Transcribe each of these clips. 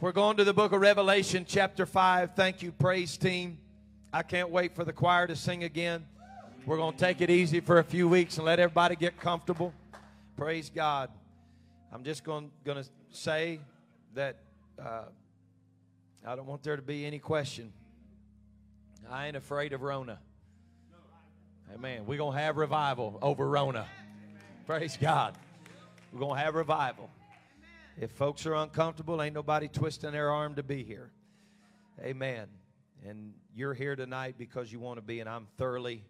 We're going to the book of Revelation, chapter 5. Thank you, praise team. I can't wait for the choir to sing again. We're going to take it easy for a few weeks and let everybody get comfortable. Praise God. I'm just going, going to say that uh, I don't want there to be any question. I ain't afraid of Rona. Amen. We're going to have revival over Rona. Praise God. We're going to have revival. If folks are uncomfortable, ain't nobody twisting their arm to be here. Amen. And you're here tonight because you want to be, and I'm thoroughly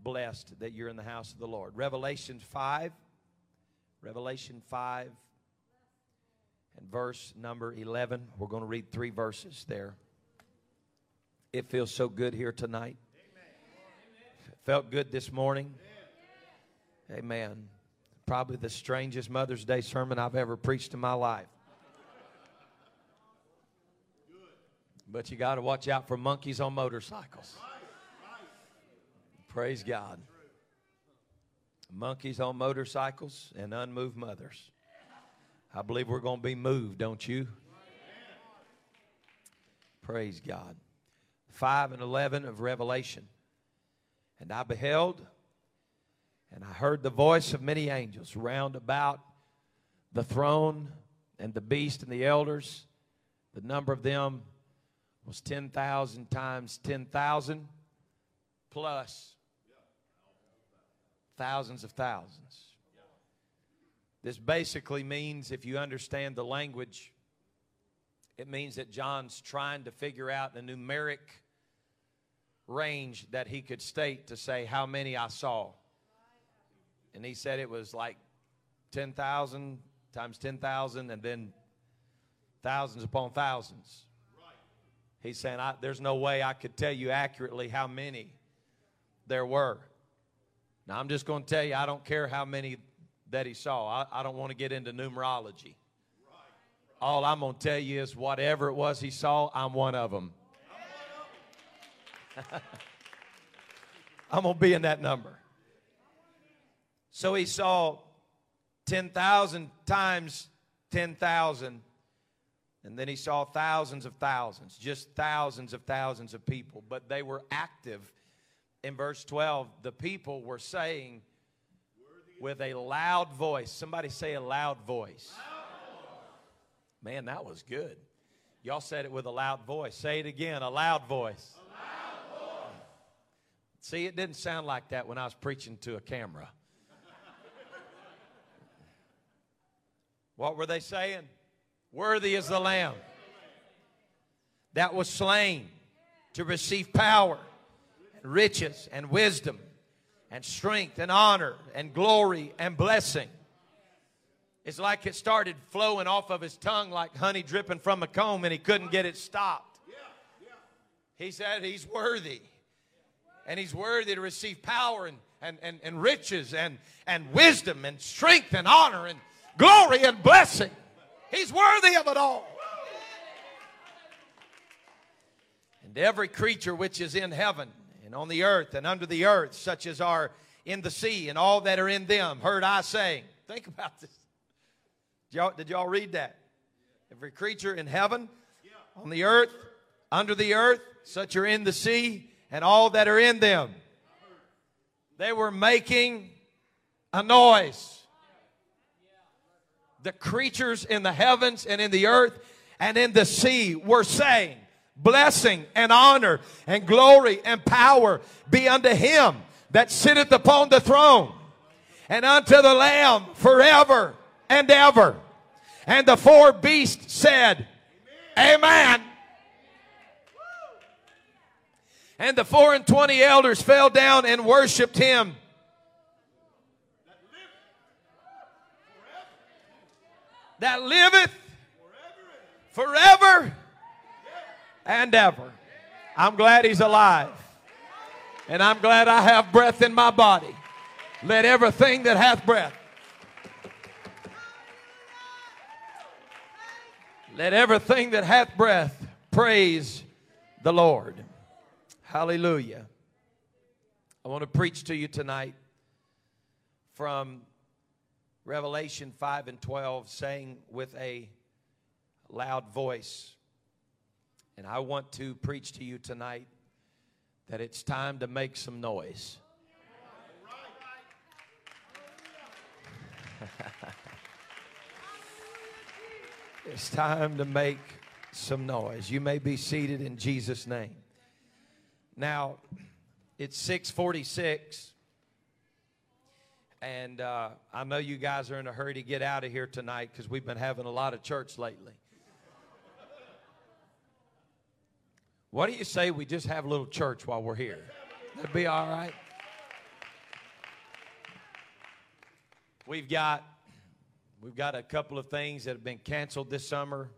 blessed that you're in the house of the Lord. Revelation 5, Revelation 5, and verse number 11. We're going to read three verses there. It feels so good here tonight. Felt good this morning. Amen probably the strangest Mother's Day sermon I've ever preached in my life. But you got to watch out for monkeys on motorcycles. Praise God. Monkeys on motorcycles and unmoved mothers. I believe we're going to be moved, don't you? Praise God. 5 and 11 of Revelation. And I beheld and I heard the voice of many angels round about the throne and the beast and the elders. The number of them was 10,000 times 10,000 plus thousands of thousands. This basically means, if you understand the language, it means that John's trying to figure out the numeric range that he could state to say how many I saw and he said it was like 10,000 times 10,000 and then thousands upon thousands. He's saying, There's no way I could tell you accurately how many there were. Now, I'm just going to tell you, I don't care how many that he saw. I, I don't want to get into numerology. All I'm going to tell you is whatever it was he saw, I'm one of them. I'm going to be in that number. So he saw 10,000 times 10,000. And then he saw thousands of thousands, just thousands of thousands of people. But they were active. In verse 12, the people were saying with a loud voice, somebody say a loud voice. Man, that was good. Y'all said it with a loud voice. Say it again, a loud voice. A loud voice. See, it didn't sound like that when I was preaching to a camera. What were they saying? Worthy is the Lamb that was slain to receive power and riches and wisdom and strength and honor and glory and blessing. It's like it started flowing off of his tongue like honey dripping from a comb and he couldn't get it stopped. He said he's worthy. And he's worthy to receive power and, and, and, and riches and, and wisdom and strength and honor and glory and blessing. He's worthy of it all. And every creature which is in heaven and on the earth and under the earth, such as are in the sea and all that are in them, heard I saying. Think about this. Did y'all, did y'all read that? Every creature in heaven, on the earth, under the earth, such are in the sea, and all that are in them. They were making a noise the creatures in the heavens and in the earth and in the sea were saying, Blessing and honor and glory and power be unto him that sitteth upon the throne and unto the Lamb forever and ever. And the four beasts said, Amen. Amen. And the four and twenty elders fell down and worshiped him that liveth forever and ever. I'm glad he's alive. And I'm glad I have breath in my body. Let everything that hath breath. Let everything that hath breath praise the Lord. Hallelujah. I want to preach to you tonight from Revelation 5 and 12, saying with a loud voice. And I want to preach to you tonight that it's time to make some noise. it's time to make some noise. You may be seated in Jesus' name. Now, it's 646. And uh, I know you guys are in a hurry to get out of here tonight because we've been having a lot of church lately. What do you say we just have a little church while we're here? That'd be all right. We've got we've got a couple of things that have been canceled this summer.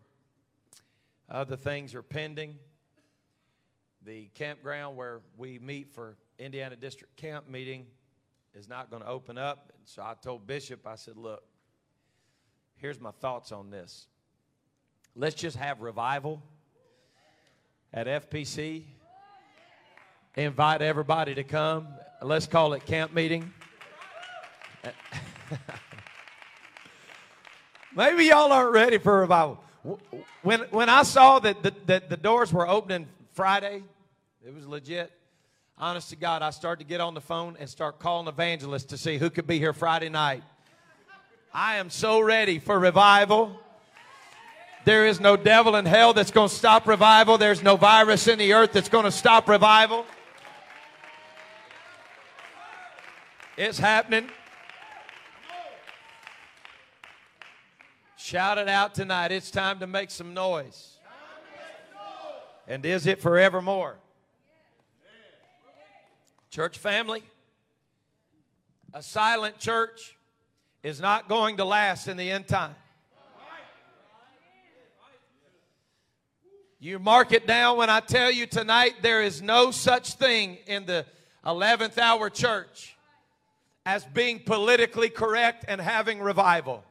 Other things are pending. The campground where we meet for Indiana District Camp meeting is not going to open up. And so I told Bishop, I said, look, here's my thoughts on this. Let's just have revival at FPC. Invite everybody to come. Let's call it camp meeting. Maybe y'all aren't ready for revival. When, when I saw that the, that the doors were opening Friday, it was legit. Honest to God, I started to get on the phone and start calling evangelists to see who could be here Friday night. I am so ready for revival. There is no devil in hell that's going to stop revival. There's no virus in the earth that's going to stop revival. It's happening. Shout it out tonight. It's time to make some noise. And is it forevermore? Church family, a silent church is not going to last in the end time. You mark it down when I tell you tonight there is no such thing in the 11th hour church as being politically correct and having revival.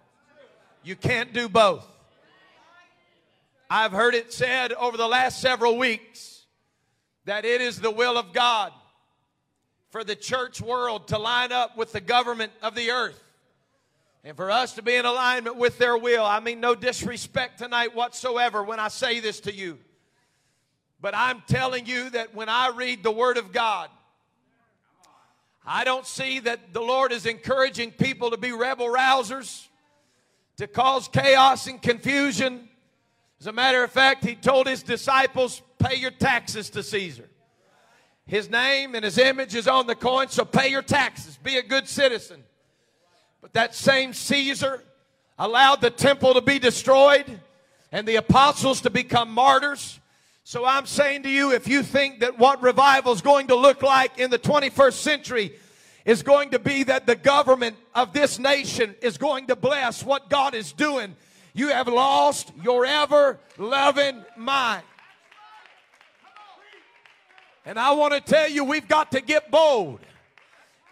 You can't do both. I've heard it said over the last several weeks that it is the will of God for the church world to line up with the government of the earth and for us to be in alignment with their will. I mean, no disrespect tonight whatsoever when I say this to you. But I'm telling you that when I read the Word of God, I don't see that the Lord is encouraging people to be rebel rousers, to cause chaos and confusion. As a matter of fact, He told His disciples, Pay your taxes to Caesar. His name and His image is on the coin, so pay your taxes. Be a good citizen. But that same Caesar allowed the temple to be destroyed and the apostles to become martyrs. So I'm saying to you, if you think that what revival is going to look like in the 21st century is going to be that the government of this nation is going to bless what God is doing, you have lost your ever loving mind. And I want to tell you, we've got to get bold.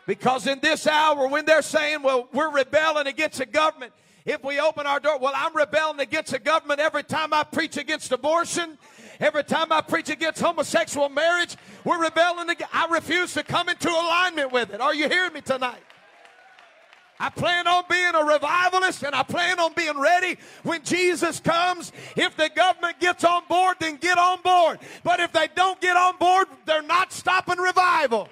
Because in this hour, when they're saying, well, we're rebelling against the government, if we open our door, well, I'm rebelling against the government every time I preach against abortion. Every time I preach against homosexual marriage, we're rebelling against. I refuse to come into alignment with it. Are you hearing me tonight? I plan on being a revivalist and I plan on being ready when Jesus comes. If the government gets on board, then get on board. But if they don't get on board, they're not stopping revival.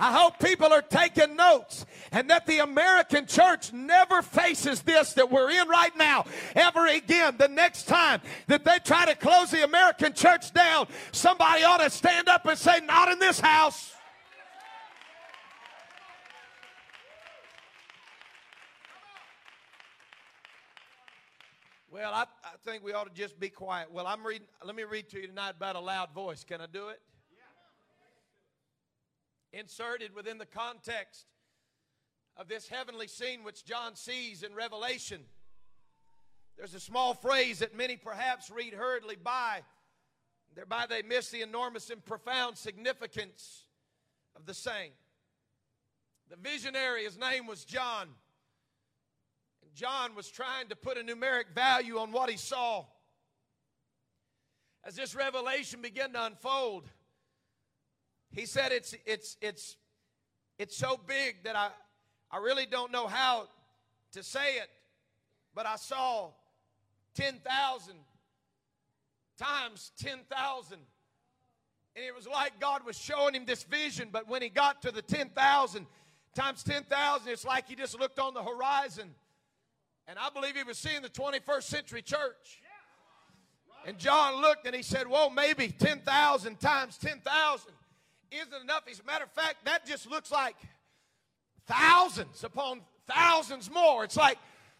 I hope people are taking notes and that the American church never faces this that we're in right now ever again. The next time that they try to close the American church down, somebody ought to stand up and say, Not in this house. Well, I, I think we ought to just be quiet. Well, I'm reading, let me read to you tonight about a loud voice. Can I do it? inserted within the context of this heavenly scene which John sees in Revelation. There's a small phrase that many perhaps read hurriedly by, thereby they miss the enormous and profound significance of the same. The visionary, his name was John. John was trying to put a numeric value on what he saw. As this revelation began to unfold, he said it's it's it's it's so big that I I really don't know how to say it, but I saw 10,000 times 10,000. And it was like God was showing him this vision, but when he got to the 10,000 times 10,000, it's like he just looked on the horizon. And I believe he was seeing the 21st century church. And John looked and he said, Whoa, maybe 10,000 times 10,000 isn't enough. As a matter of fact, that just looks like thousands upon thousands more. It's like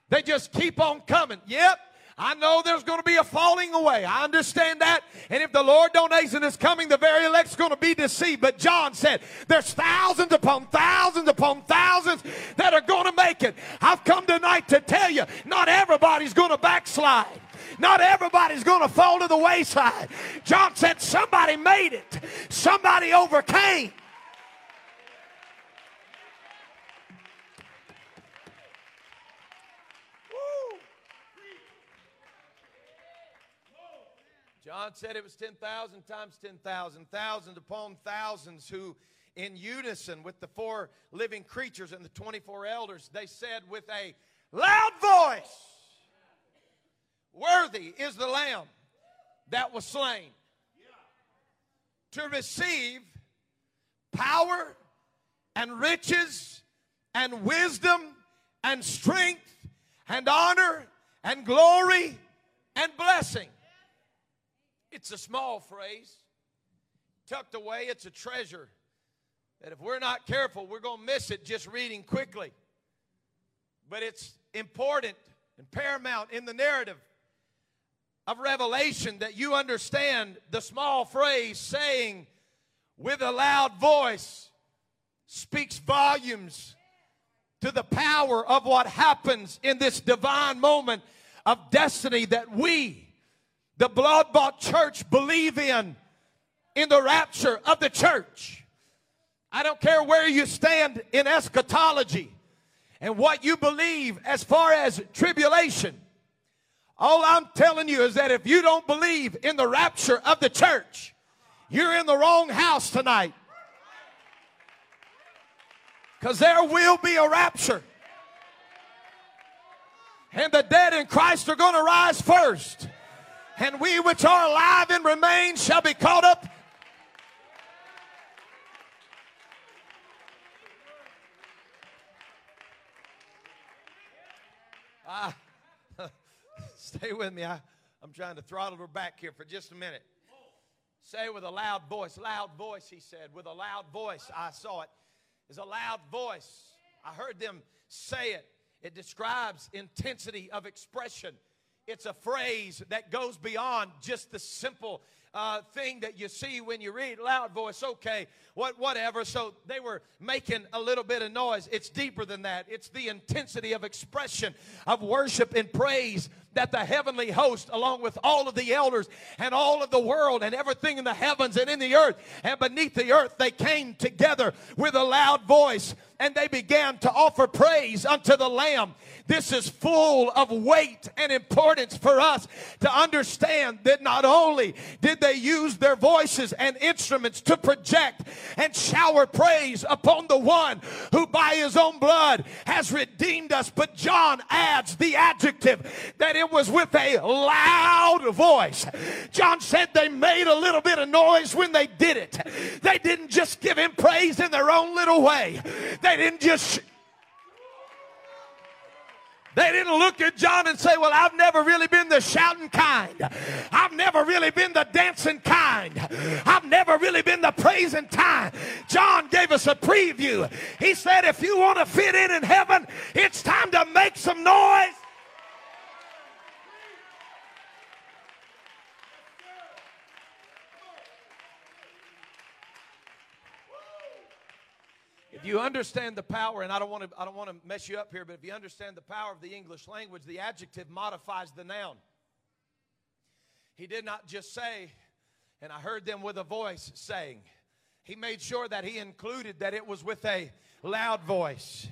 they just keep on coming. Yep. I know there's going to be a falling away. I understand that. And if the Lord don't hasten his coming, the very elect's going to be deceived. But John said, there's thousands upon thousands upon thousands that are going to make it. I've come tonight to tell you, not everybody's going to backslide. Not everybody's going to fall to the wayside. John said, somebody made it. Somebody overcame. John said it was 10,000 times 10,000, thousands upon thousands who, in unison with the four living creatures and the 24 elders, they said with a loud voice, Worthy is the Lamb that was slain to receive power and riches and wisdom and strength and honor and glory and blessing. It's a small phrase, tucked away. It's a treasure that if we're not careful, we're going to miss it just reading quickly. But it's important and paramount in the narrative of Revelation that you understand the small phrase saying with a loud voice speaks volumes to the power of what happens in this divine moment of destiny that we the blood bought church believe in in the rapture of the church. I don't care where you stand in eschatology and what you believe as far as tribulation. All I'm telling you is that if you don't believe in the rapture of the church, you're in the wrong house tonight. Because there will be a rapture. And the dead in Christ are going to rise first and we which are alive and remain shall be caught up. Ah, stay with me. I, I'm trying to throttle her back here for just a minute. Say with a loud voice, loud voice, he said. With a loud voice, I saw it. It's a loud voice. I heard them say it. It describes intensity of expression. It's a phrase that goes beyond just the simple uh, thing that you see when you read loud voice. Okay, what, whatever. So they were making a little bit of noise. It's deeper than that. It's the intensity of expression of worship and praise that the heavenly host, along with all of the elders and all of the world and everything in the heavens and in the earth and beneath the earth, they came together with a loud voice and they began to offer praise unto the Lamb. This is full of weight and importance for us to understand that not only did they use their voices and instruments to project and shower praise upon the one who by his own blood has redeemed us, but John adds the adjective that it was with a loud voice. John said they made a little bit of noise when they did it. They didn't just give him praise in their own little way. They didn't just they didn't look at John and say, Well, I've never really been the shouting kind. I've never really been the dancing kind. I've never really been the praising kind. John gave us a preview. He said, If you want to fit in in heaven, it's time to make some noise. You understand the power, and I don't want to I don't want to mess you up here, but if you understand the power of the English language, the adjective modifies the noun. He did not just say, and I heard them with a voice saying. He made sure that he included that it was with a loud voice.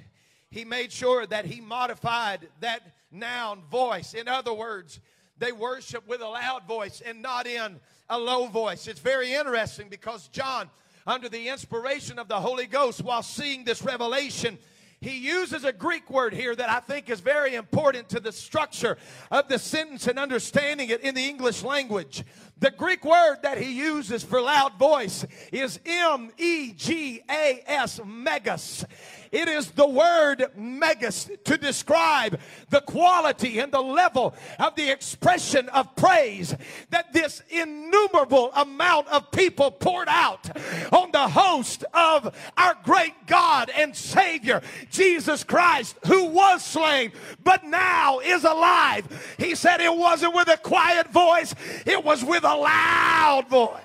He made sure that he modified that noun voice. In other words, they worship with a loud voice and not in a low voice. It's very interesting because John under the inspiration of the Holy Ghost while seeing this revelation he uses a Greek word here that I think is very important to the structure of the sentence and understanding it in the English language. The Greek word that he uses for loud voice is M E G A S, megas. It is the word megas to describe the quality and the level of the expression of praise that this innumerable amount of people poured out on the host of our great God and Savior, Jesus Christ, who was slain but now is alive. He said it wasn't with a quiet voice, it was with a loud voice.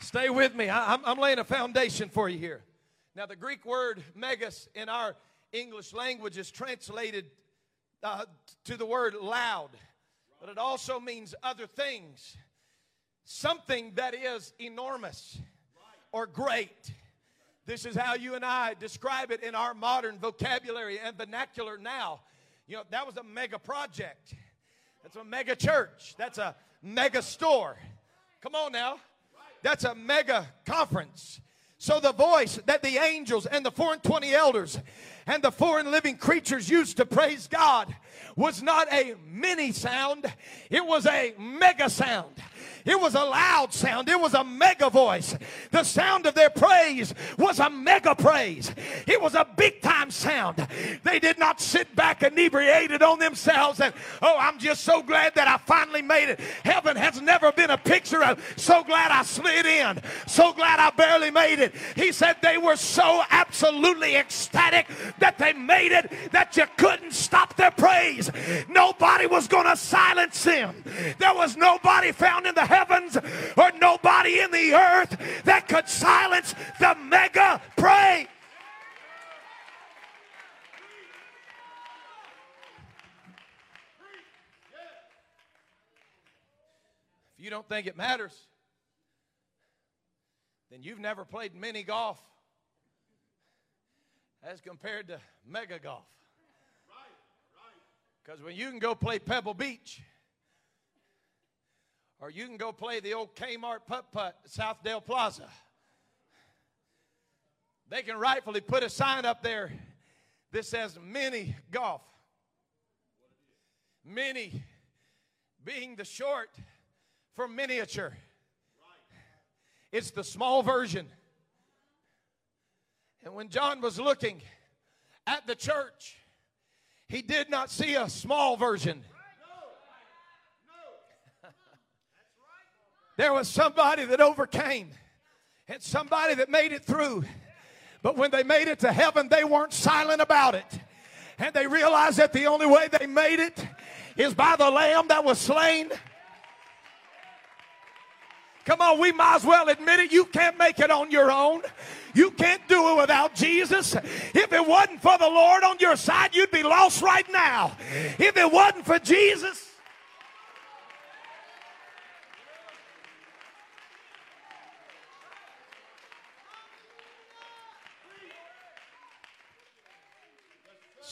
Stay with me. I, am laying a foundation for you here. Now, the Greek word megas in our English language is translated uh, to the word loud, but it also means other things. Something that is enormous or great. This is how you and I describe it in our modern vocabulary and vernacular now. You know, that was a mega project. That's a mega church. That's a mega store. Come on now. That's a mega conference. So the voice that the angels and the four and twenty elders and the and living creatures used to praise God was not a mini sound, it was a mega sound. It was a loud sound. It was a mega voice. The sound of their praise was a mega praise. It was a big time sound. They did not sit back inebriated on themselves and, oh, I'm just so glad that I finally made it. Heaven has never been a picture of so glad I slid in, so glad I barely made it. He said they were so absolutely ecstatic that they made it that you couldn't stop their praise. Nobody was going to silence them. There was nobody found in the heavens or nobody in the earth that could silence the mega praise. If you don't think it matters, then you've never played mini golf as compared to mega golf. Because when you can go play Pebble Beach, or you can go play the old Kmart putt putt Southdale Plaza. They can rightfully put a sign up there that says mini golf. Mini being the short for miniature. It's the small version. And when John was looking at the church, he did not see a small version. There was somebody that overcame and somebody that made it through. But when they made it to heaven, they weren't silent about it. And they realized that the only way they made it is by the lamb that was slain. Come on, we might as well admit it. You can't make it on your own. You can't do it without Jesus. If it wasn't for the Lord on your side, you'd be lost right now. If it wasn't for Jesus,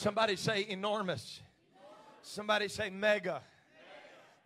Somebody say enormous. Somebody say mega.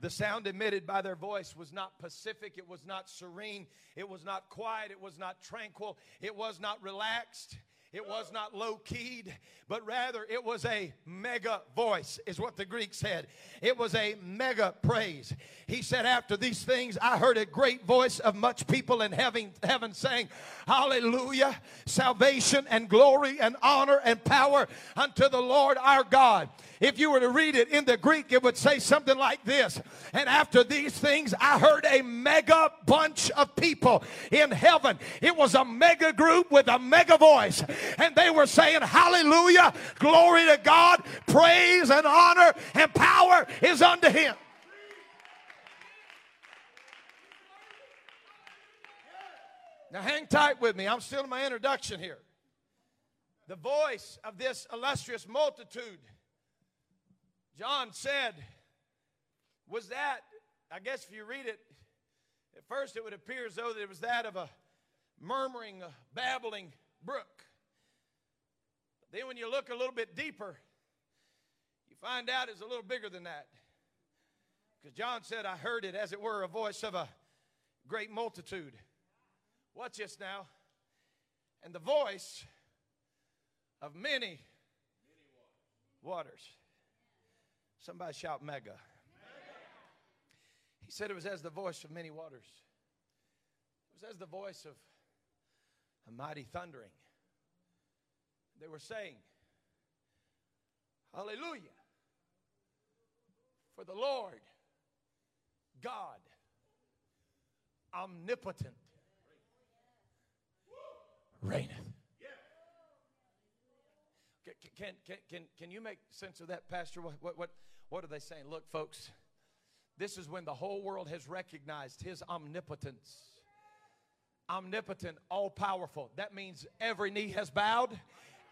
The sound emitted by their voice was not pacific, it was not serene, it was not quiet, it was not tranquil, it was not relaxed. It was not low keyed, but rather it was a mega voice, is what the Greek said. It was a mega praise. He said, After these things, I heard a great voice of much people in heaven, heaven saying, Hallelujah, salvation and glory and honor and power unto the Lord our God. If you were to read it in the Greek, it would say something like this. And after these things, I heard a mega bunch of people in heaven. It was a mega group with a mega voice. And they were saying, Hallelujah, glory to God, praise and honor and power is unto him. Now, hang tight with me. I'm still in my introduction here. The voice of this illustrious multitude John said, was that, I guess if you read it, at first it would appear as though it was that of a murmuring, a babbling brook. But then when you look a little bit deeper, you find out it's a little bigger than that. Because John said, I heard it as it were a voice of a great multitude Watch this now. And the voice of many waters. Somebody shout mega. He said it was as the voice of many waters. It was as the voice of a mighty thundering. They were saying, Hallelujah. For the Lord God, omnipotent, reigneth. Can, can, can, can you make sense of that, Pastor? What, what, what, what are they saying? Look, folks, this is when the whole world has recognized his omnipotence. Omnipotent, all powerful. That means every knee has bowed,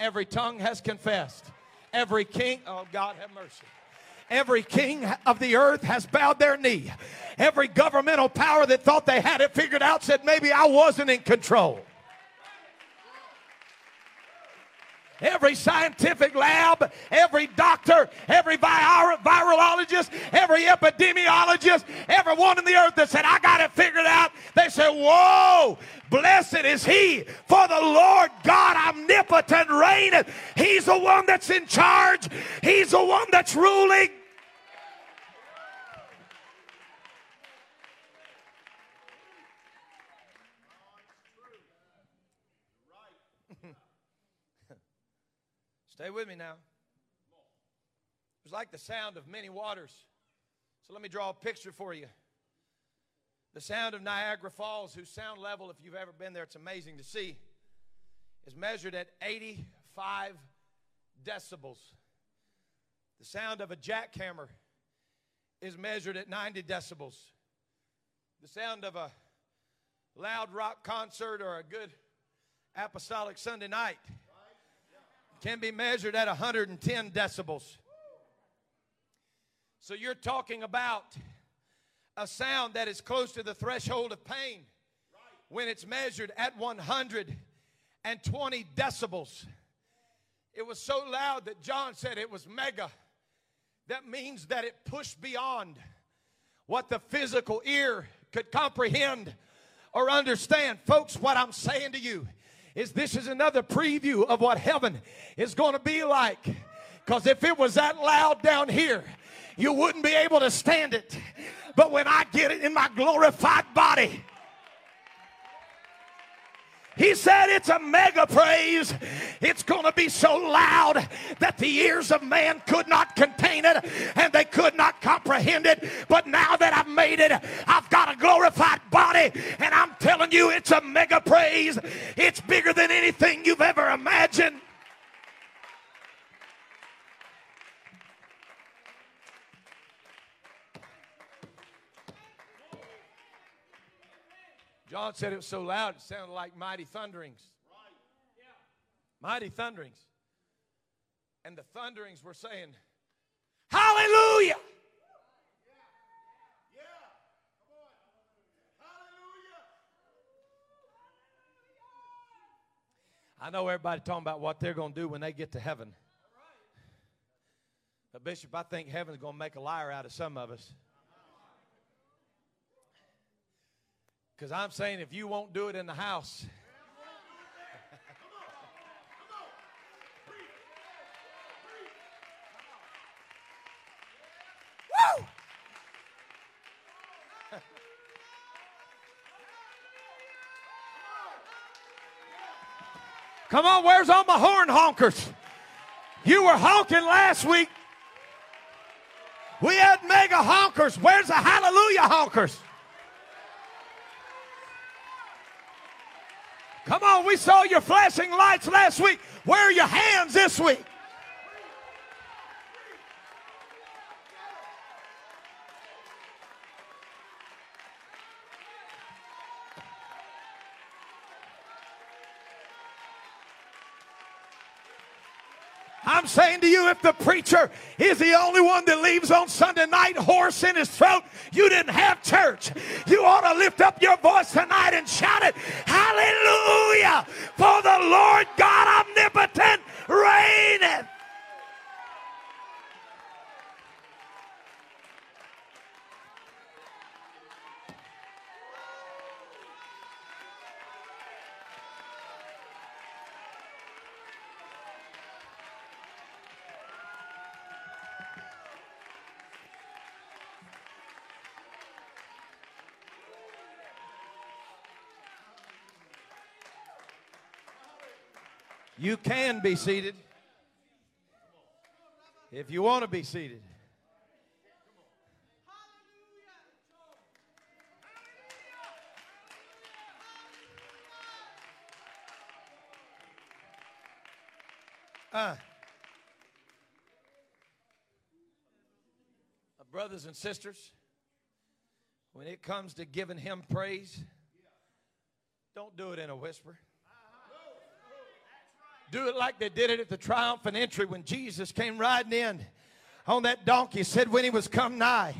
every tongue has confessed, every king, oh God, have mercy. Every king of the earth has bowed their knee. Every governmental power that thought they had it figured out said, maybe I wasn't in control. Every scientific lab, every doctor, every vir- virologist, every epidemiologist, everyone in the earth that said, I got it figured out, they said, Whoa, blessed is he, for the Lord God omnipotent reigneth. He's the one that's in charge, He's the one that's ruling. Stay with me now. It was like the sound of many waters. So let me draw a picture for you. The sound of Niagara Falls, whose sound level, if you've ever been there, it's amazing to see, is measured at 85 decibels. The sound of a jackhammer is measured at 90 decibels. The sound of a loud rock concert or a good apostolic Sunday night can be measured at 110 decibels. So you're talking about a sound that is close to the threshold of pain when it's measured at 120 decibels. It was so loud that John said it was mega. That means that it pushed beyond what the physical ear could comprehend or understand. Folks, what I'm saying to you is this is another preview of what heaven is going to be like. Because if it was that loud down here, you wouldn't be able to stand it. But when I get it in my glorified body, he said it's a mega praise. It's going to be so loud that the ears of man could not contain it and they could not comprehend it. But now that I've made it, I've got a glorified body and I'm telling you it's a mega praise. It's bigger than anything you've ever imagined. John said it was so loud it sounded like mighty thunderings. Right. Yeah. Mighty thunderings. And the thunderings were saying, Hallelujah! I know everybody talking about what they're going to do when they get to heaven. But, Bishop, I think heaven's going to make a liar out of some of us. Because I'm saying if you won't do it in the house, Woo! Come on, where's all my horn honkers? You were honking last week. We had mega honkers. Where's the hallelujah honkers? Come on, we saw your flashing lights last week. Where are your hands this week? I'm saying to you, if the preacher is the only one that leaves on Sunday night, hoarse in his throat, you didn't have church. You ought to lift up your voice tonight and shout it, Hallelujah! For the Lord God omnipotent reigneth. You can be seated if you want to be seated. Uh, brothers and sisters, when it comes to giving him praise, don't do it in a whisper. Do it like they did it at the triumphant entry when Jesus came riding in on that donkey. Said when he was come nigh,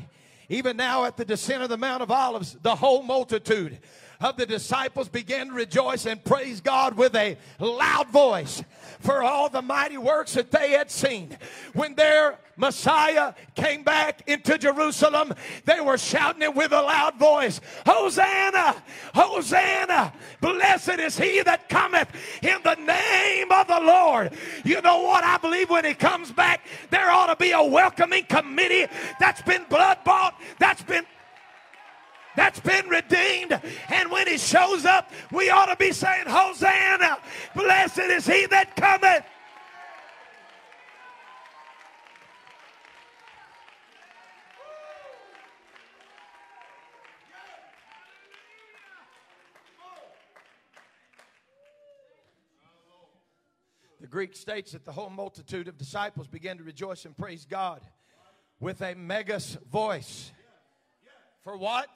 even now at the descent of the Mount of Olives, the whole multitude of the disciples began to rejoice and praise God with a loud voice for all the mighty works that they had seen. When their Messiah came back into Jerusalem, they were shouting it with a loud voice Hosanna! Hosanna! Blessed is he that cometh in the name of the Lord. You know what? I believe when he comes back, there ought to be a welcoming committee that's been blood bought, that's been that's been redeemed. And when he shows up, we ought to be saying, Hosanna! Blessed is he that cometh. The Greek states that the whole multitude of disciples began to rejoice and praise God with a megas voice. For what?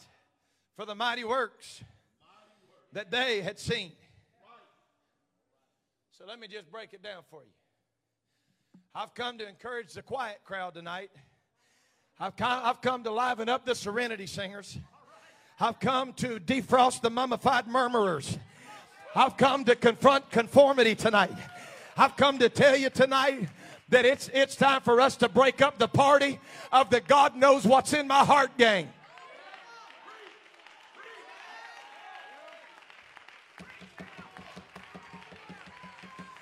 For the mighty works that they had seen. So let me just break it down for you. I've come to encourage the quiet crowd tonight. I've come, I've come to liven up the serenity singers. I've come to defrost the mummified murmurers. I've come to confront conformity tonight. I've come to tell you tonight that it's, it's time for us to break up the party of the God knows what's in my heart gang.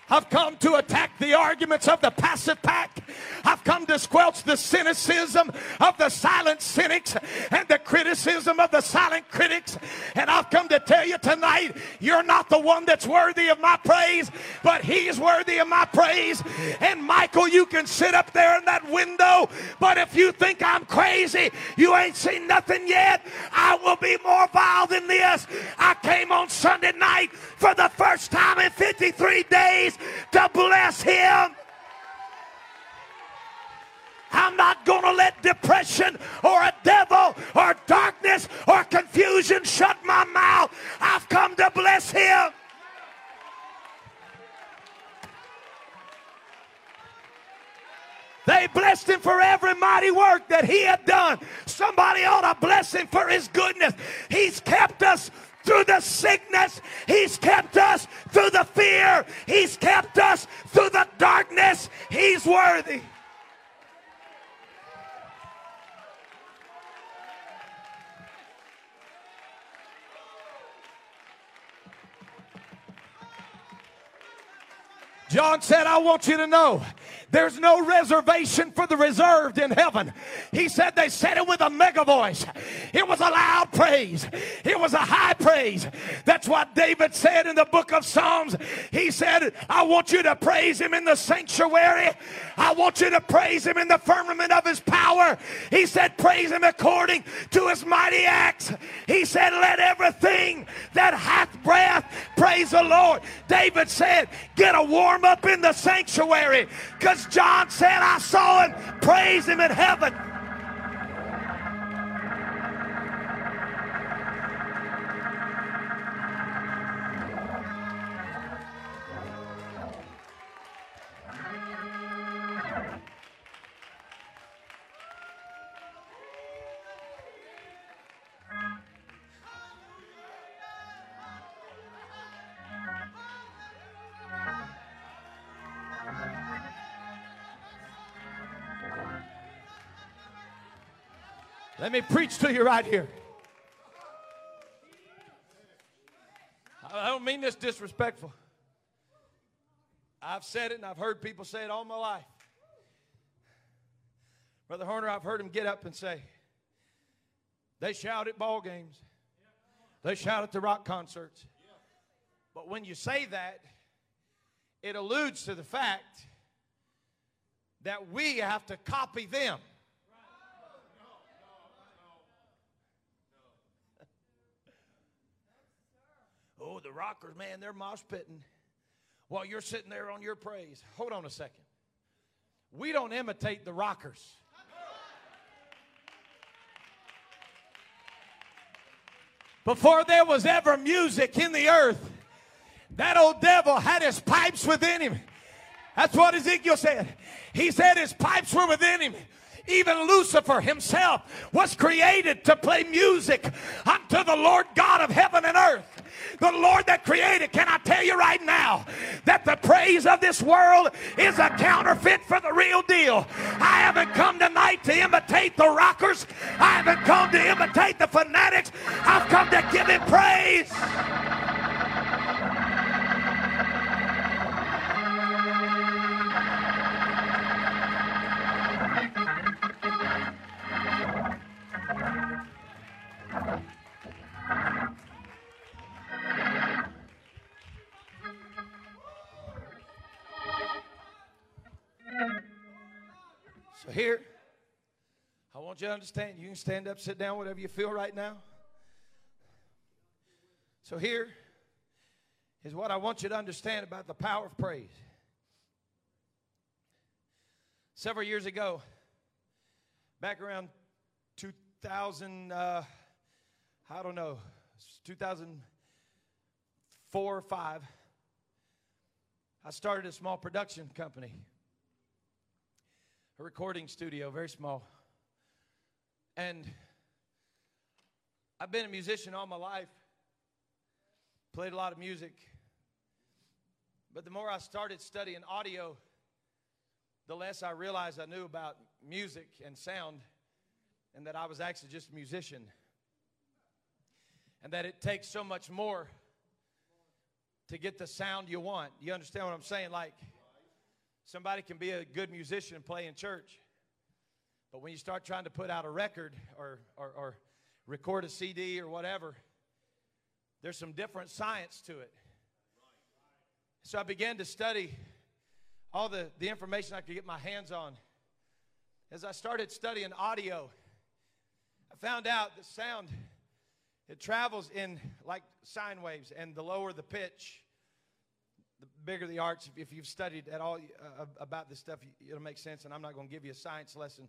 I've come to attack the arguments of the passive pack. I've come to squelch the cynicism of the silent cynics and the criticism of the silent critics. And I've come to tell you tonight, you're not the one that's worthy of my praise, but he's worthy of my praise. And Michael, you can sit up there in that window, but if you think I'm crazy, you ain't seen nothing yet. I will be more vile than this. I came on Sunday night for the first time in 53 days to bless him. I'm not going to let depression or a devil or darkness or confusion shut my mouth. I've come to bless him. They blessed him for every mighty work that he had done. Somebody ought to bless him for his goodness. He's kept us through the sickness. He's kept us through the fear. He's kept us through the darkness. He's worthy. John said, I want you to know there's no reservation for the reserved in heaven. He said they said it with a mega voice. It was a loud praise. It was a high praise. That's what David said in the book of Psalms. He said, I want you to praise him in the sanctuary. I want you to praise him in the firmament of his power. He said, praise him according to his mighty acts. He said, let everything that hath breath praise the Lord. David said, get a warm up in the sanctuary because John said, I saw him praise him in heaven. Let me preach to you right here. I don't mean this disrespectful. I've said it and I've heard people say it all my life. Brother Horner, I've heard him get up and say, they shout at ball games, they shout at the rock concerts. But when you say that, it alludes to the fact that we have to copy them. Oh, the rockers, man, they're mosh pitting while you're sitting there on your praise. Hold on a second. We don't imitate the rockers. Before there was ever music in the earth, that old devil had his pipes within him. That's what Ezekiel said. He said his pipes were within him. Even Lucifer himself was created to play music unto the Lord God of heaven and earth. The Lord that created. Can I tell you right now that the praise of this world is a counterfeit for the real deal? I haven't come tonight to imitate the rockers. I haven't come to imitate the fanatics. I've come to give him praise. Here, I want you to understand. You can stand up, sit down, whatever you feel right now. So here is what I want you to understand about the power of praise. Several years ago, back around 2000, uh, I don't know, 2004 or 5, I started a small production company a recording studio, very small. And I've been a musician all my life, played a lot of music. But the more I started studying audio, the less I realized I knew about music and sound, and that I was actually just a musician. And that it takes so much more to get the sound you want. You understand what I'm saying? Like, Somebody can be a good musician and play in church, but when you start trying to put out a record or, or, or record a CD or whatever, there's some different science to it. So I began to study all the, the information I could get my hands on. As I started studying audio, I found out that sound it travels in like sine waves, and the lower the pitch, bigger the arch, if you've studied at all uh, about this stuff, it'll make sense. And I'm not going to give you a science lesson,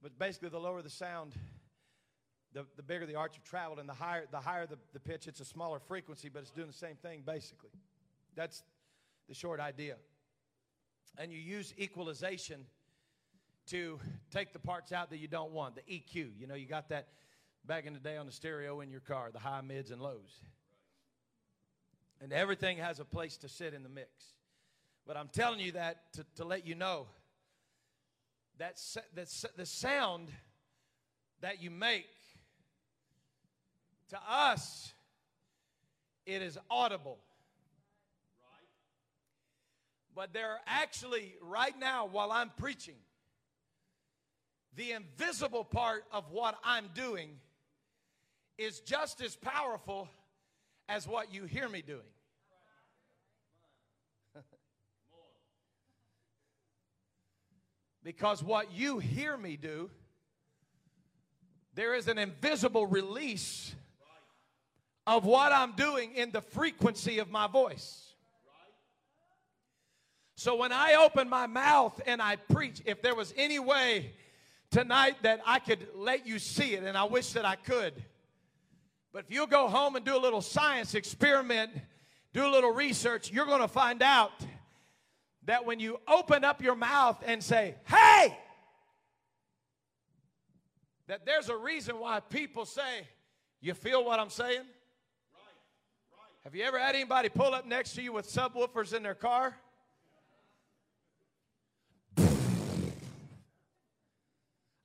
but basically, the lower the sound, the, the bigger the arch of travel, and the higher the higher the, the pitch. It's a smaller frequency, but it's doing the same thing basically. That's the short idea. And you use equalization to take the parts out that you don't want. The EQ, you know, you got that back in the day on the stereo in your car, the high, mids, and lows. And everything has a place to sit in the mix. But I'm telling you that to, to let you know that the, the sound that you make to us, it is audible. But there are actually, right now, while I'm preaching, the invisible part of what I'm doing is just as powerful as what you hear me doing. Because what you hear me do, there is an invisible release of what I'm doing in the frequency of my voice. So when I open my mouth and I preach, if there was any way tonight that I could let you see it, and I wish that I could but if you'll go home and do a little science experiment, do a little research, you're going to find out that when you open up your mouth and say, hey, that there's a reason why people say, you feel what I'm saying? Have you ever had anybody pull up next to you with subwoofers in their car?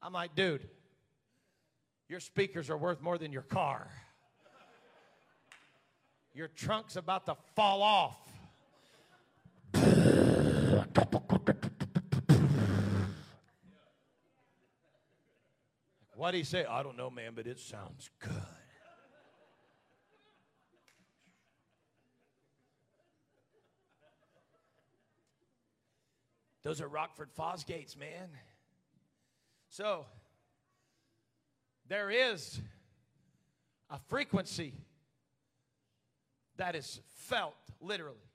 I'm like, dude, your speakers are worth more than your car. Your trunk's about to fall off. What do he say? I don't know, man, but it sounds good. Those are Rockford Fosgates, man. So, there is a frequency that is felt literally.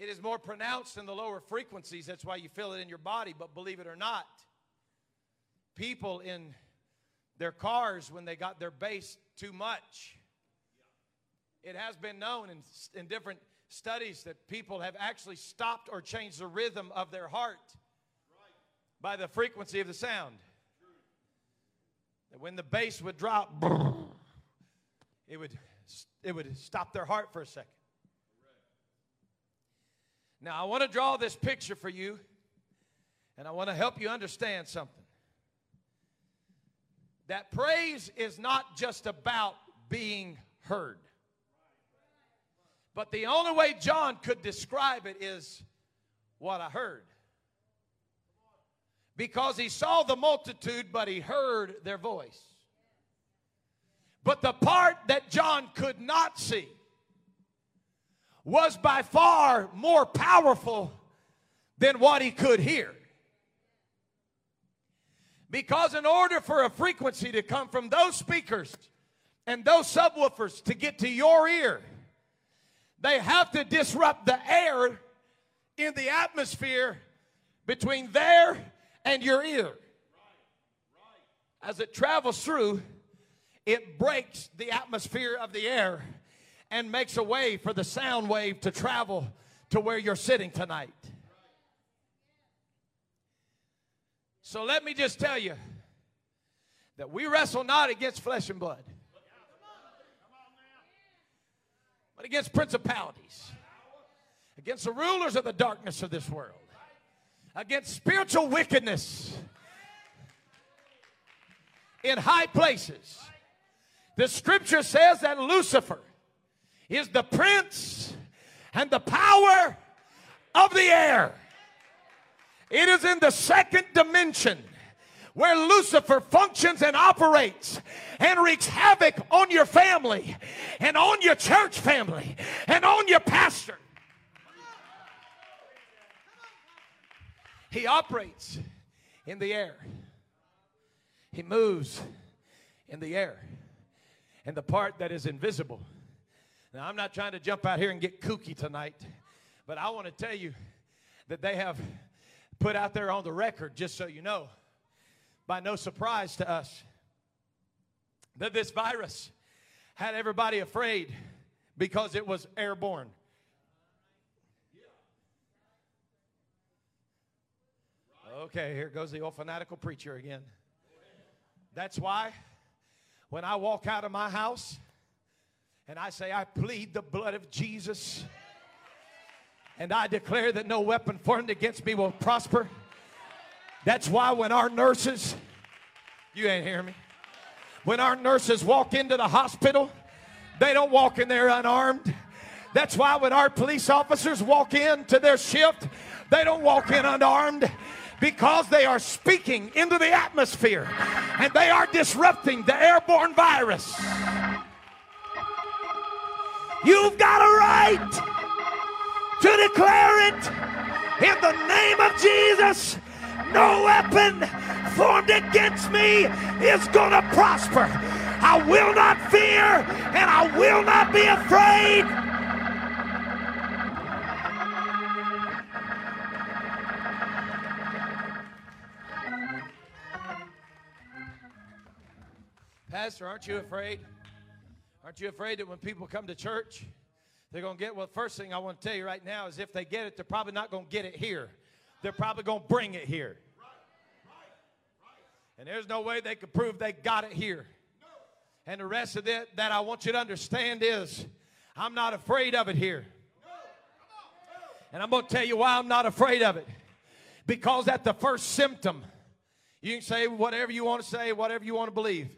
It is more pronounced in the lower frequencies. That's why you feel it in your body. But believe it or not, people in their cars, when they got their bass too much, it has been known in, in different studies that people have actually stopped or changed the rhythm of their heart by the frequency of the sound. That when the bass would drop, it would, it would stop their heart for a second. Now, I want to draw this picture for you, and I want to help you understand something. That praise is not just about being heard. But the only way John could describe it is what I heard. Because he saw the multitude, but he heard their voice. But the part that John could not see was by far more powerful than what he could hear. Because in order for a frequency to come from those speakers and those subwoofers to get to your ear, they have to disrupt the air in the atmosphere between there and your ear. As it travels through, it breaks the atmosphere of the air and makes a way for the sound wave to travel to where you're sitting tonight. So let me just tell you that we wrestle not against flesh and blood, but against principalities, against the rulers of the darkness of this world, against spiritual wickedness in high places. The scripture says that Lucifer is the prince and the power of the air. It is in the second dimension where Lucifer functions and operates and wreaks havoc on your family and on your church family and on your pastor. He operates in the air. He moves in the air. And the part that is invisible now, I'm not trying to jump out here and get kooky tonight, but I want to tell you that they have put out there on the record, just so you know, by no surprise to us, that this virus had everybody afraid because it was airborne. Okay, here goes the old fanatical preacher again. That's why when I walk out of my house, and I say, I plead the blood of Jesus. And I declare that no weapon formed against me will prosper. That's why when our nurses, you ain't hearing me, when our nurses walk into the hospital, they don't walk in there unarmed. That's why when our police officers walk into their shift, they don't walk in unarmed because they are speaking into the atmosphere and they are disrupting the airborne virus. You've got a right to declare it in the name of Jesus. No weapon formed against me is going to prosper. I will not fear and I will not be afraid. Pastor, aren't you afraid? Aren't you afraid that when people come to church, they're going to get? Well, first thing I want to tell you right now is if they get it, they're probably not going to get it here. They're probably going to bring it here. And there's no way they could prove they got it here. And the rest of it that I want you to understand is I'm not afraid of it here. And I'm going to tell you why I'm not afraid of it. Because at the first symptom, you can say whatever you want to say, whatever you want to believe.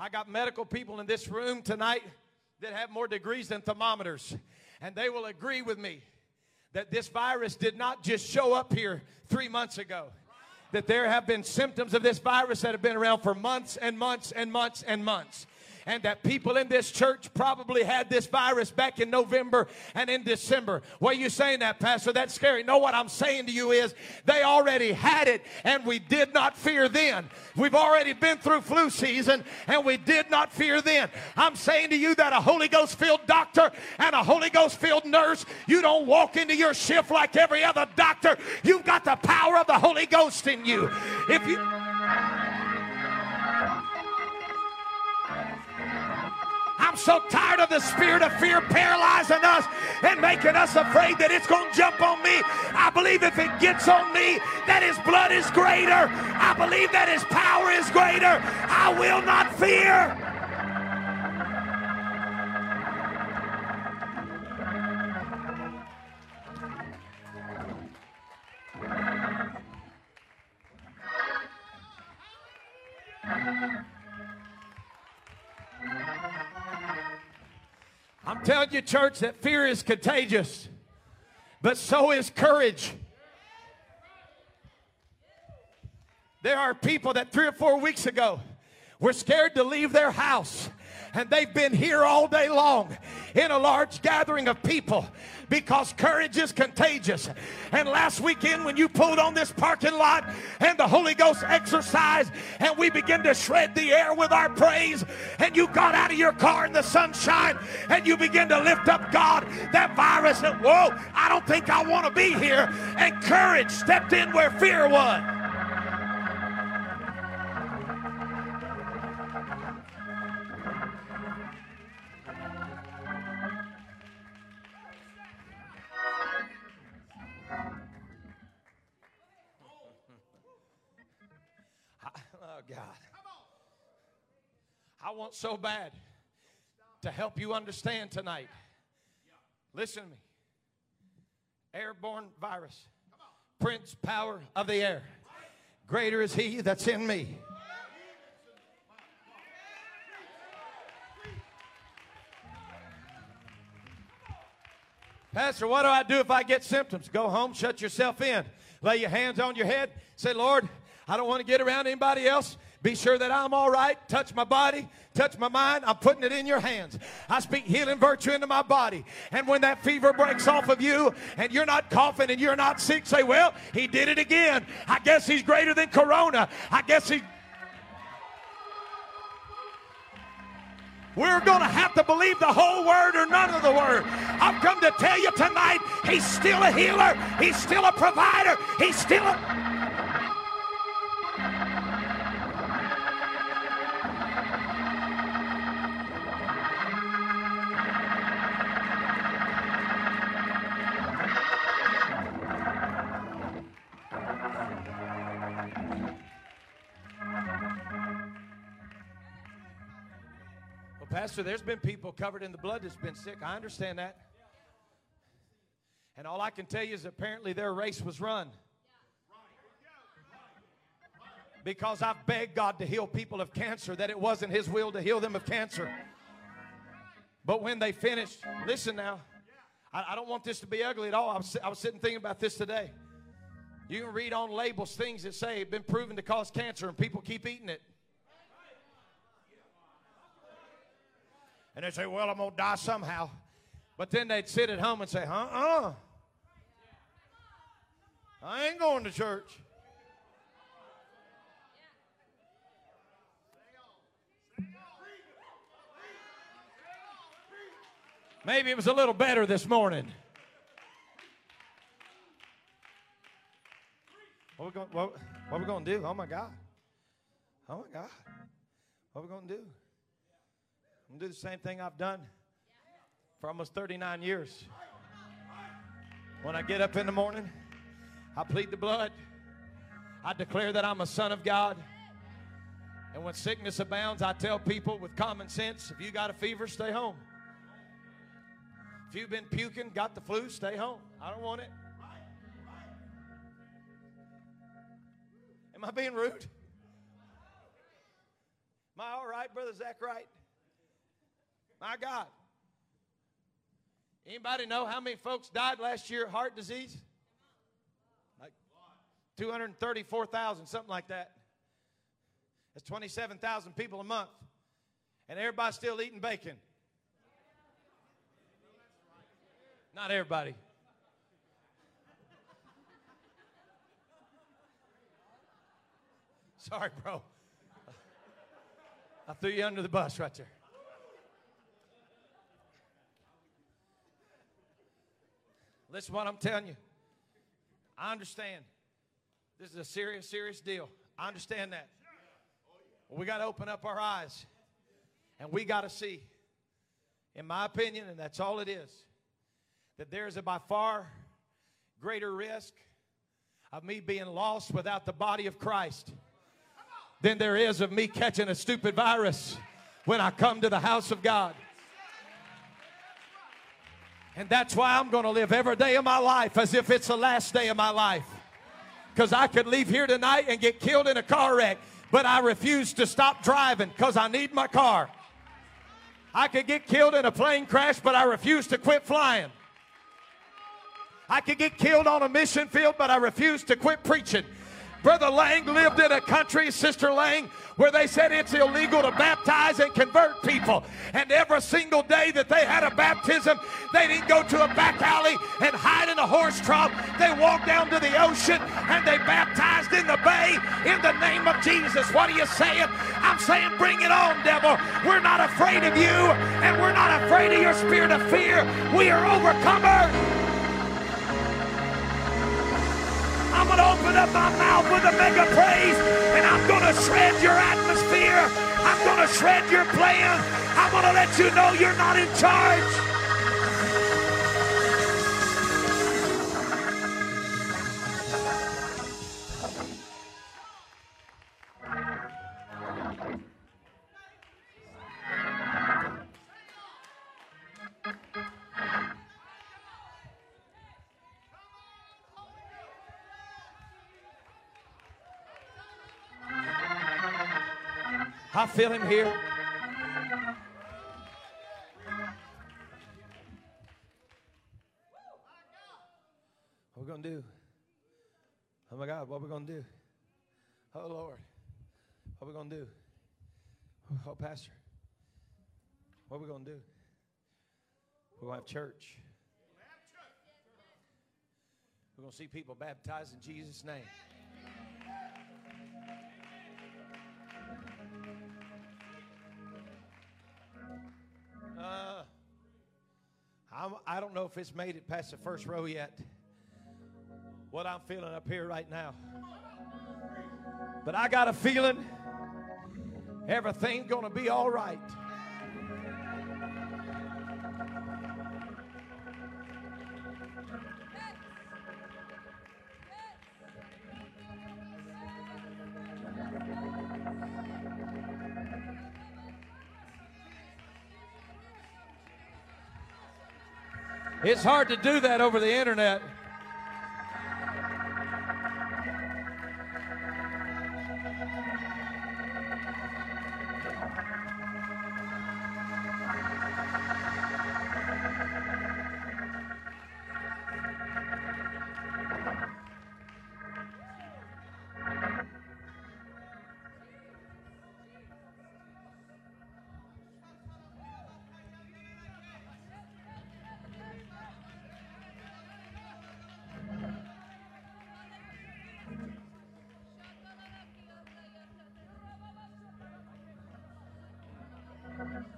I got medical people in this room tonight that have more degrees than thermometers, and they will agree with me that this virus did not just show up here three months ago. That there have been symptoms of this virus that have been around for months and months and months and months. That people in this church probably had this virus back in November and in December. What are you saying that, Pastor? That's scary. No, what I'm saying to you is they already had it and we did not fear then. We've already been through flu season and we did not fear then. I'm saying to you that a Holy Ghost filled doctor and a Holy Ghost filled nurse, you don't walk into your shift like every other doctor. You've got the power of the Holy Ghost in you. If you I'm so tired of the spirit of fear paralyzing us and making us afraid that it's going to jump on me. I believe if it gets on me, that his blood is greater. I believe that his power is greater. I will not fear. I'm telling you, church, that fear is contagious, but so is courage. There are people that three or four weeks ago were scared to leave their house and they've been here all day long in a large gathering of people because courage is contagious. And last weekend, when you pulled on this parking lot and the Holy Ghost exercised, and we began to shred the air with our praise, and you got out of your car in the sunshine and you begin to lift up God, that virus said, Whoa, I don't think I want to be here. And courage stepped in where fear was. I want so bad to help you understand tonight. Listen to me. Airborne virus, prince power of the air. Greater is he that's in me. Pastor, what do I do if I get symptoms? Go home, shut yourself in, lay your hands on your head, say, Lord, I don't want to get around anybody else. Be sure that I'm all right. Touch my body, touch my mind. I'm putting it in your hands. I speak healing virtue into my body. And when that fever breaks off of you and you're not coughing and you're not sick, say, Well, he did it again. I guess he's greater than Corona. I guess he. We're going to have to believe the whole word or none of the word. I've come to tell you tonight, he's still a healer. He's still a provider. He's still a. Pastor, there's been people covered in the blood that's been sick. I understand that. And all I can tell you is apparently their race was run. Because I've begged God to heal people of cancer, that it wasn't His will to heal them of cancer. But when they finished, listen now, I, I don't want this to be ugly at all. I was, I was sitting thinking about this today. You can read on labels things that say it's been proven to cause cancer, and people keep eating it. And they'd say, Well, I'm going to die somehow. But then they'd sit at home and say, Uh uh. I ain't going to church. Maybe it was a little better this morning. What we going? What, what we going to do? Oh my God! Oh my God! What we going to do? I'm do the same thing I've done for almost 39 years. When I get up in the morning, I plead the blood. I declare that I'm a son of God. And when sickness abounds, I tell people with common sense if you got a fever, stay home. If you've been puking, got the flu, stay home. I don't want it. Am I being rude? Am I all right, Brother Zach? Right? My God. Anybody know how many folks died last year of heart disease? Like 234,000, something like that. That's 27,000 people a month. And everybody's still eating bacon. Not everybody. Sorry, bro. I threw you under the bus right there. Listen what I'm telling you. I understand. This is a serious, serious deal. I understand that. We got to open up our eyes and we got to see, in my opinion, and that's all it is, that there's a by far greater risk of me being lost without the body of Christ than there is of me catching a stupid virus when I come to the house of God. And that's why I'm going to live every day of my life as if it's the last day of my life. Because I could leave here tonight and get killed in a car wreck, but I refuse to stop driving because I need my car. I could get killed in a plane crash, but I refuse to quit flying. I could get killed on a mission field, but I refuse to quit preaching. Brother Lang lived in a country, Sister Lang, where they said it's illegal to baptize and convert people. And every single day that they had a baptism, they didn't go to a back alley and hide in a horse trough. They walked down to the ocean and they baptized in the bay in the name of Jesus. What are you saying? I'm saying, bring it on, devil. We're not afraid of you, and we're not afraid of your spirit of fear. We are overcomers. Open up my mouth with a mega praise and I'm going to shred your atmosphere. I'm going to shred your plan. I'm going to let you know you're not in charge. Feel him here. What we to do? Oh my God, what we to do? Oh Lord, what we to do? Oh, Pastor, what we to do? We're to have church. We're to see people baptized in Jesus' name. Uh, I'm, I don't know if it's made it past the first row yet. What I'm feeling up here right now. But I got a feeling everything's going to be all right. It's hard to do that over the internet. Okay.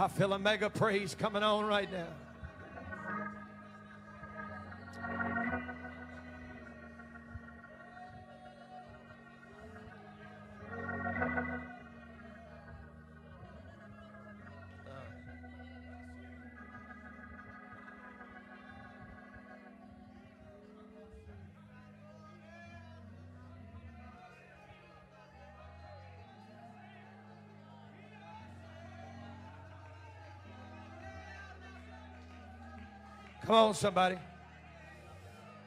I feel a mega praise coming on right now. Come on, somebody.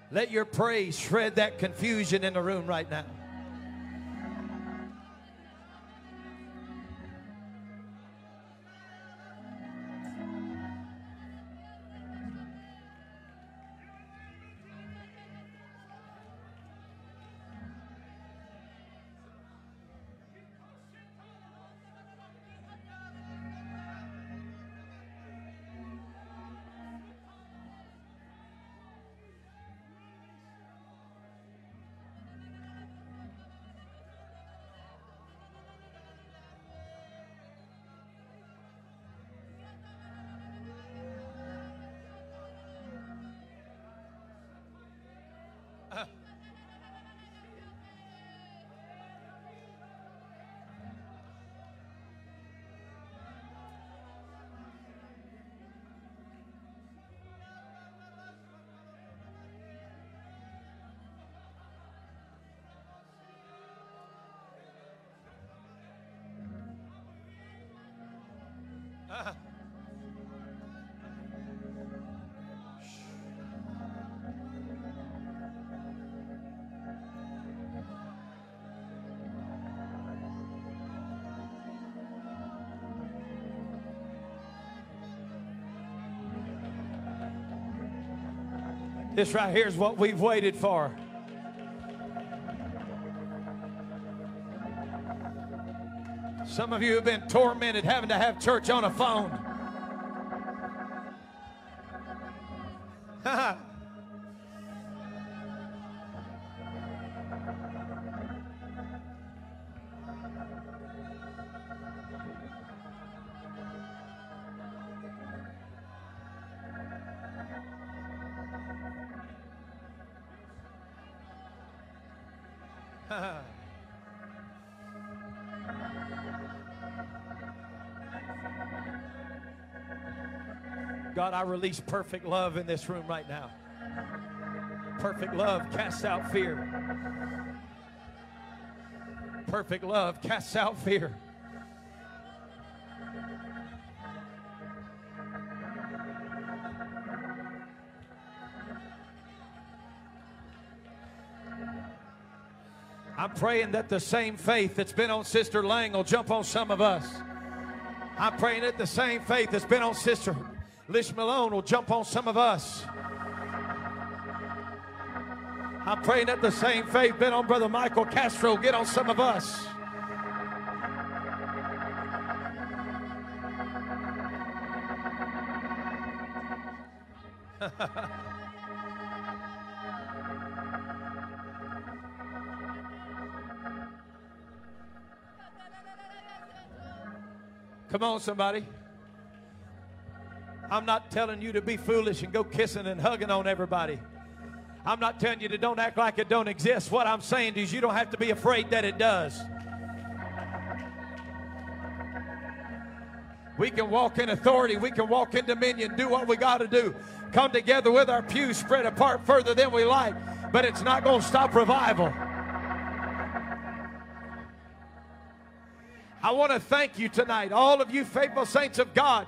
Let your praise shred that confusion in the room right now. This right here is what we've waited for. Some of you have been tormented having to have church on a phone. God, I release perfect love in this room right now. Perfect love casts out fear. Perfect love casts out fear. Praying that the same faith that's been on Sister Lang will jump on some of us. I'm praying that the same faith that's been on Sister Lish Malone will jump on some of us. I'm praying that the same faith been on Brother Michael Castro get on some of us. Come on, somebody. I'm not telling you to be foolish and go kissing and hugging on everybody. I'm not telling you to don't act like it don't exist. What I'm saying is you don't have to be afraid that it does. We can walk in authority. We can walk in dominion, do what we got to do. Come together with our pews spread apart further than we like, but it's not going to stop revival. Want to thank you tonight, all of you faithful saints of God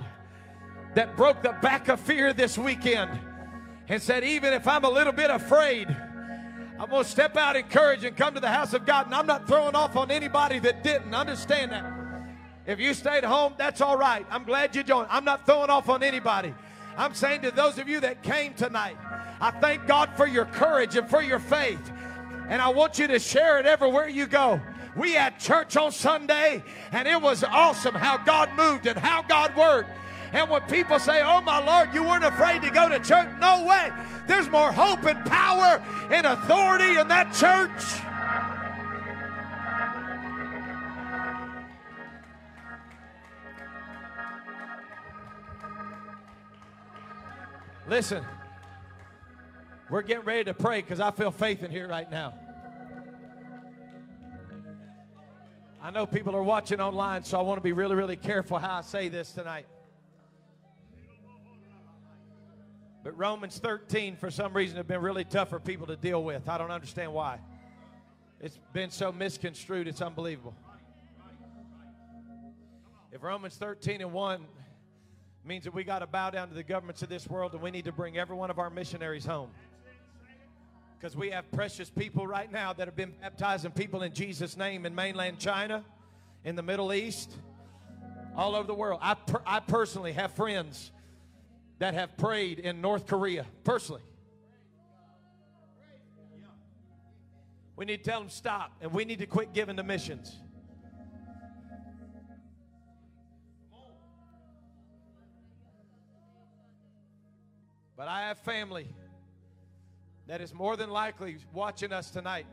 that broke the back of fear this weekend and said, even if I'm a little bit afraid, I'm going to step out in courage and come to the house of God. And I'm not throwing off on anybody that didn't. Understand that. If you stayed home, that's all right. I'm glad you joined. I'm not throwing off on anybody. I'm saying to those of you that came tonight, I thank God for your courage and for your faith. And I want you to share it everywhere you go. We had church on Sunday, and it was awesome how God moved and how God worked. And when people say, Oh my Lord, you weren't afraid to go to church, no way. There's more hope and power and authority in that church. Listen, we're getting ready to pray because I feel faith in here right now. I know people are watching online, so I want to be really, really careful how I say this tonight. But Romans 13, for some reason, have been really tough for people to deal with. I don't understand why. It's been so misconstrued, it's unbelievable. If Romans 13 and 1 means that we got to bow down to the governments of this world and we need to bring every one of our missionaries home. Because we have precious people right now that have been baptizing people in Jesus' name in mainland China, in the Middle East, all over the world. I, per- I personally have friends that have prayed in North Korea, personally. We need to tell them stop, and we need to quit giving to missions. But I have family that is more than likely watching us tonight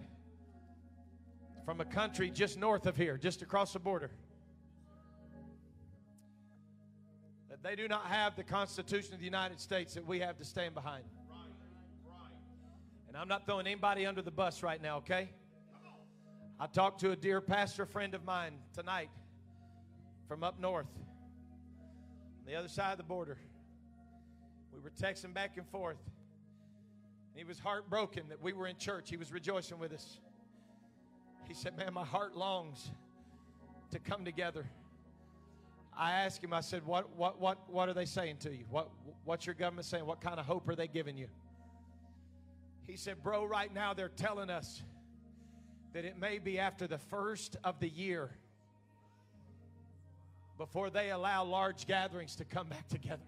from a country just north of here, just across the border. That they do not have the Constitution of the United States that we have to stand behind. And I'm not throwing anybody under the bus right now, okay? I talked to a dear pastor friend of mine tonight from up north, on the other side of the border. We were texting back and forth. He was heartbroken that we were in church. He was rejoicing with us. He said, Man, my heart longs to come together. I asked him, I said, What, what, what, what are they saying to you? What, what's your government saying? What kind of hope are they giving you? He said, Bro, right now they're telling us that it may be after the first of the year before they allow large gatherings to come back together.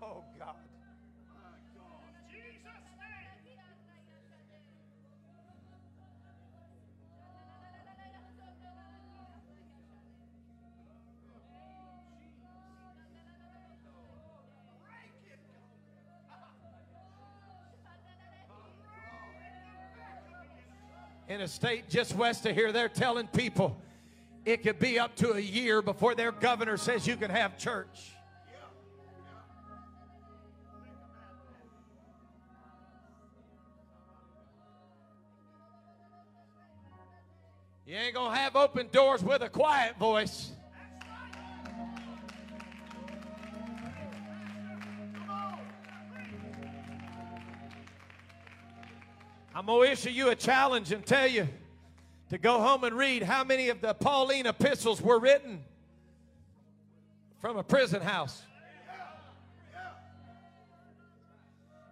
Oh, God. In a state just west of here, they're telling people it could be up to a year before their governor says you can have church. You ain't going to have open doors with a quiet voice. I'm going to issue you a challenge and tell you to go home and read how many of the Pauline epistles were written from a prison house.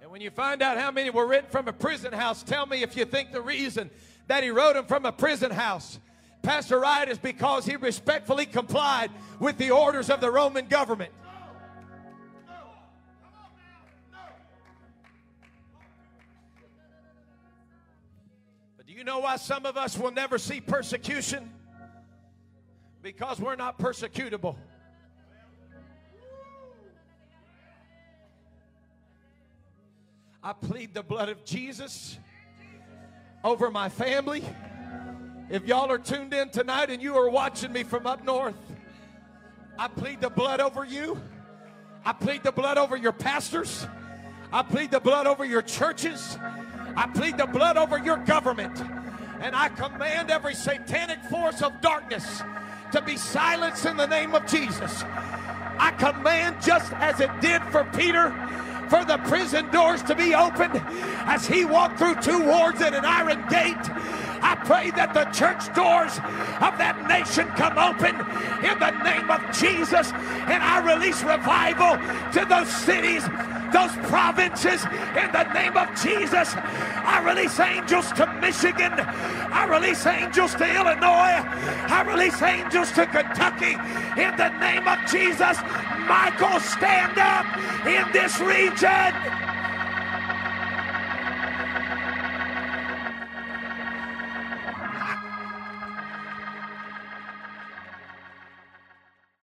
And when you find out how many were written from a prison house, tell me if you think the reason that he wrote him from a prison house. Pastor Wright is because he respectfully complied with the orders of the Roman government. But do you know why some of us will never see persecution? Because we're not persecutable. I plead the blood of Jesus over my family. If y'all are tuned in tonight and you are watching me from up north, I plead the blood over you. I plead the blood over your pastors. I plead the blood over your churches. I plead the blood over your government. And I command every satanic force of darkness to be silenced in the name of Jesus. I command, just as it did for Peter, for the prison doors to be opened as he walked through two wards and an iron gate. I pray that the church doors of that nation come open in the name of Jesus. And I release revival to those cities, those provinces in the name of Jesus. I release angels to Michigan. I release angels to Illinois. I release angels to Kentucky in the name of Jesus. Michael, stand up in this region.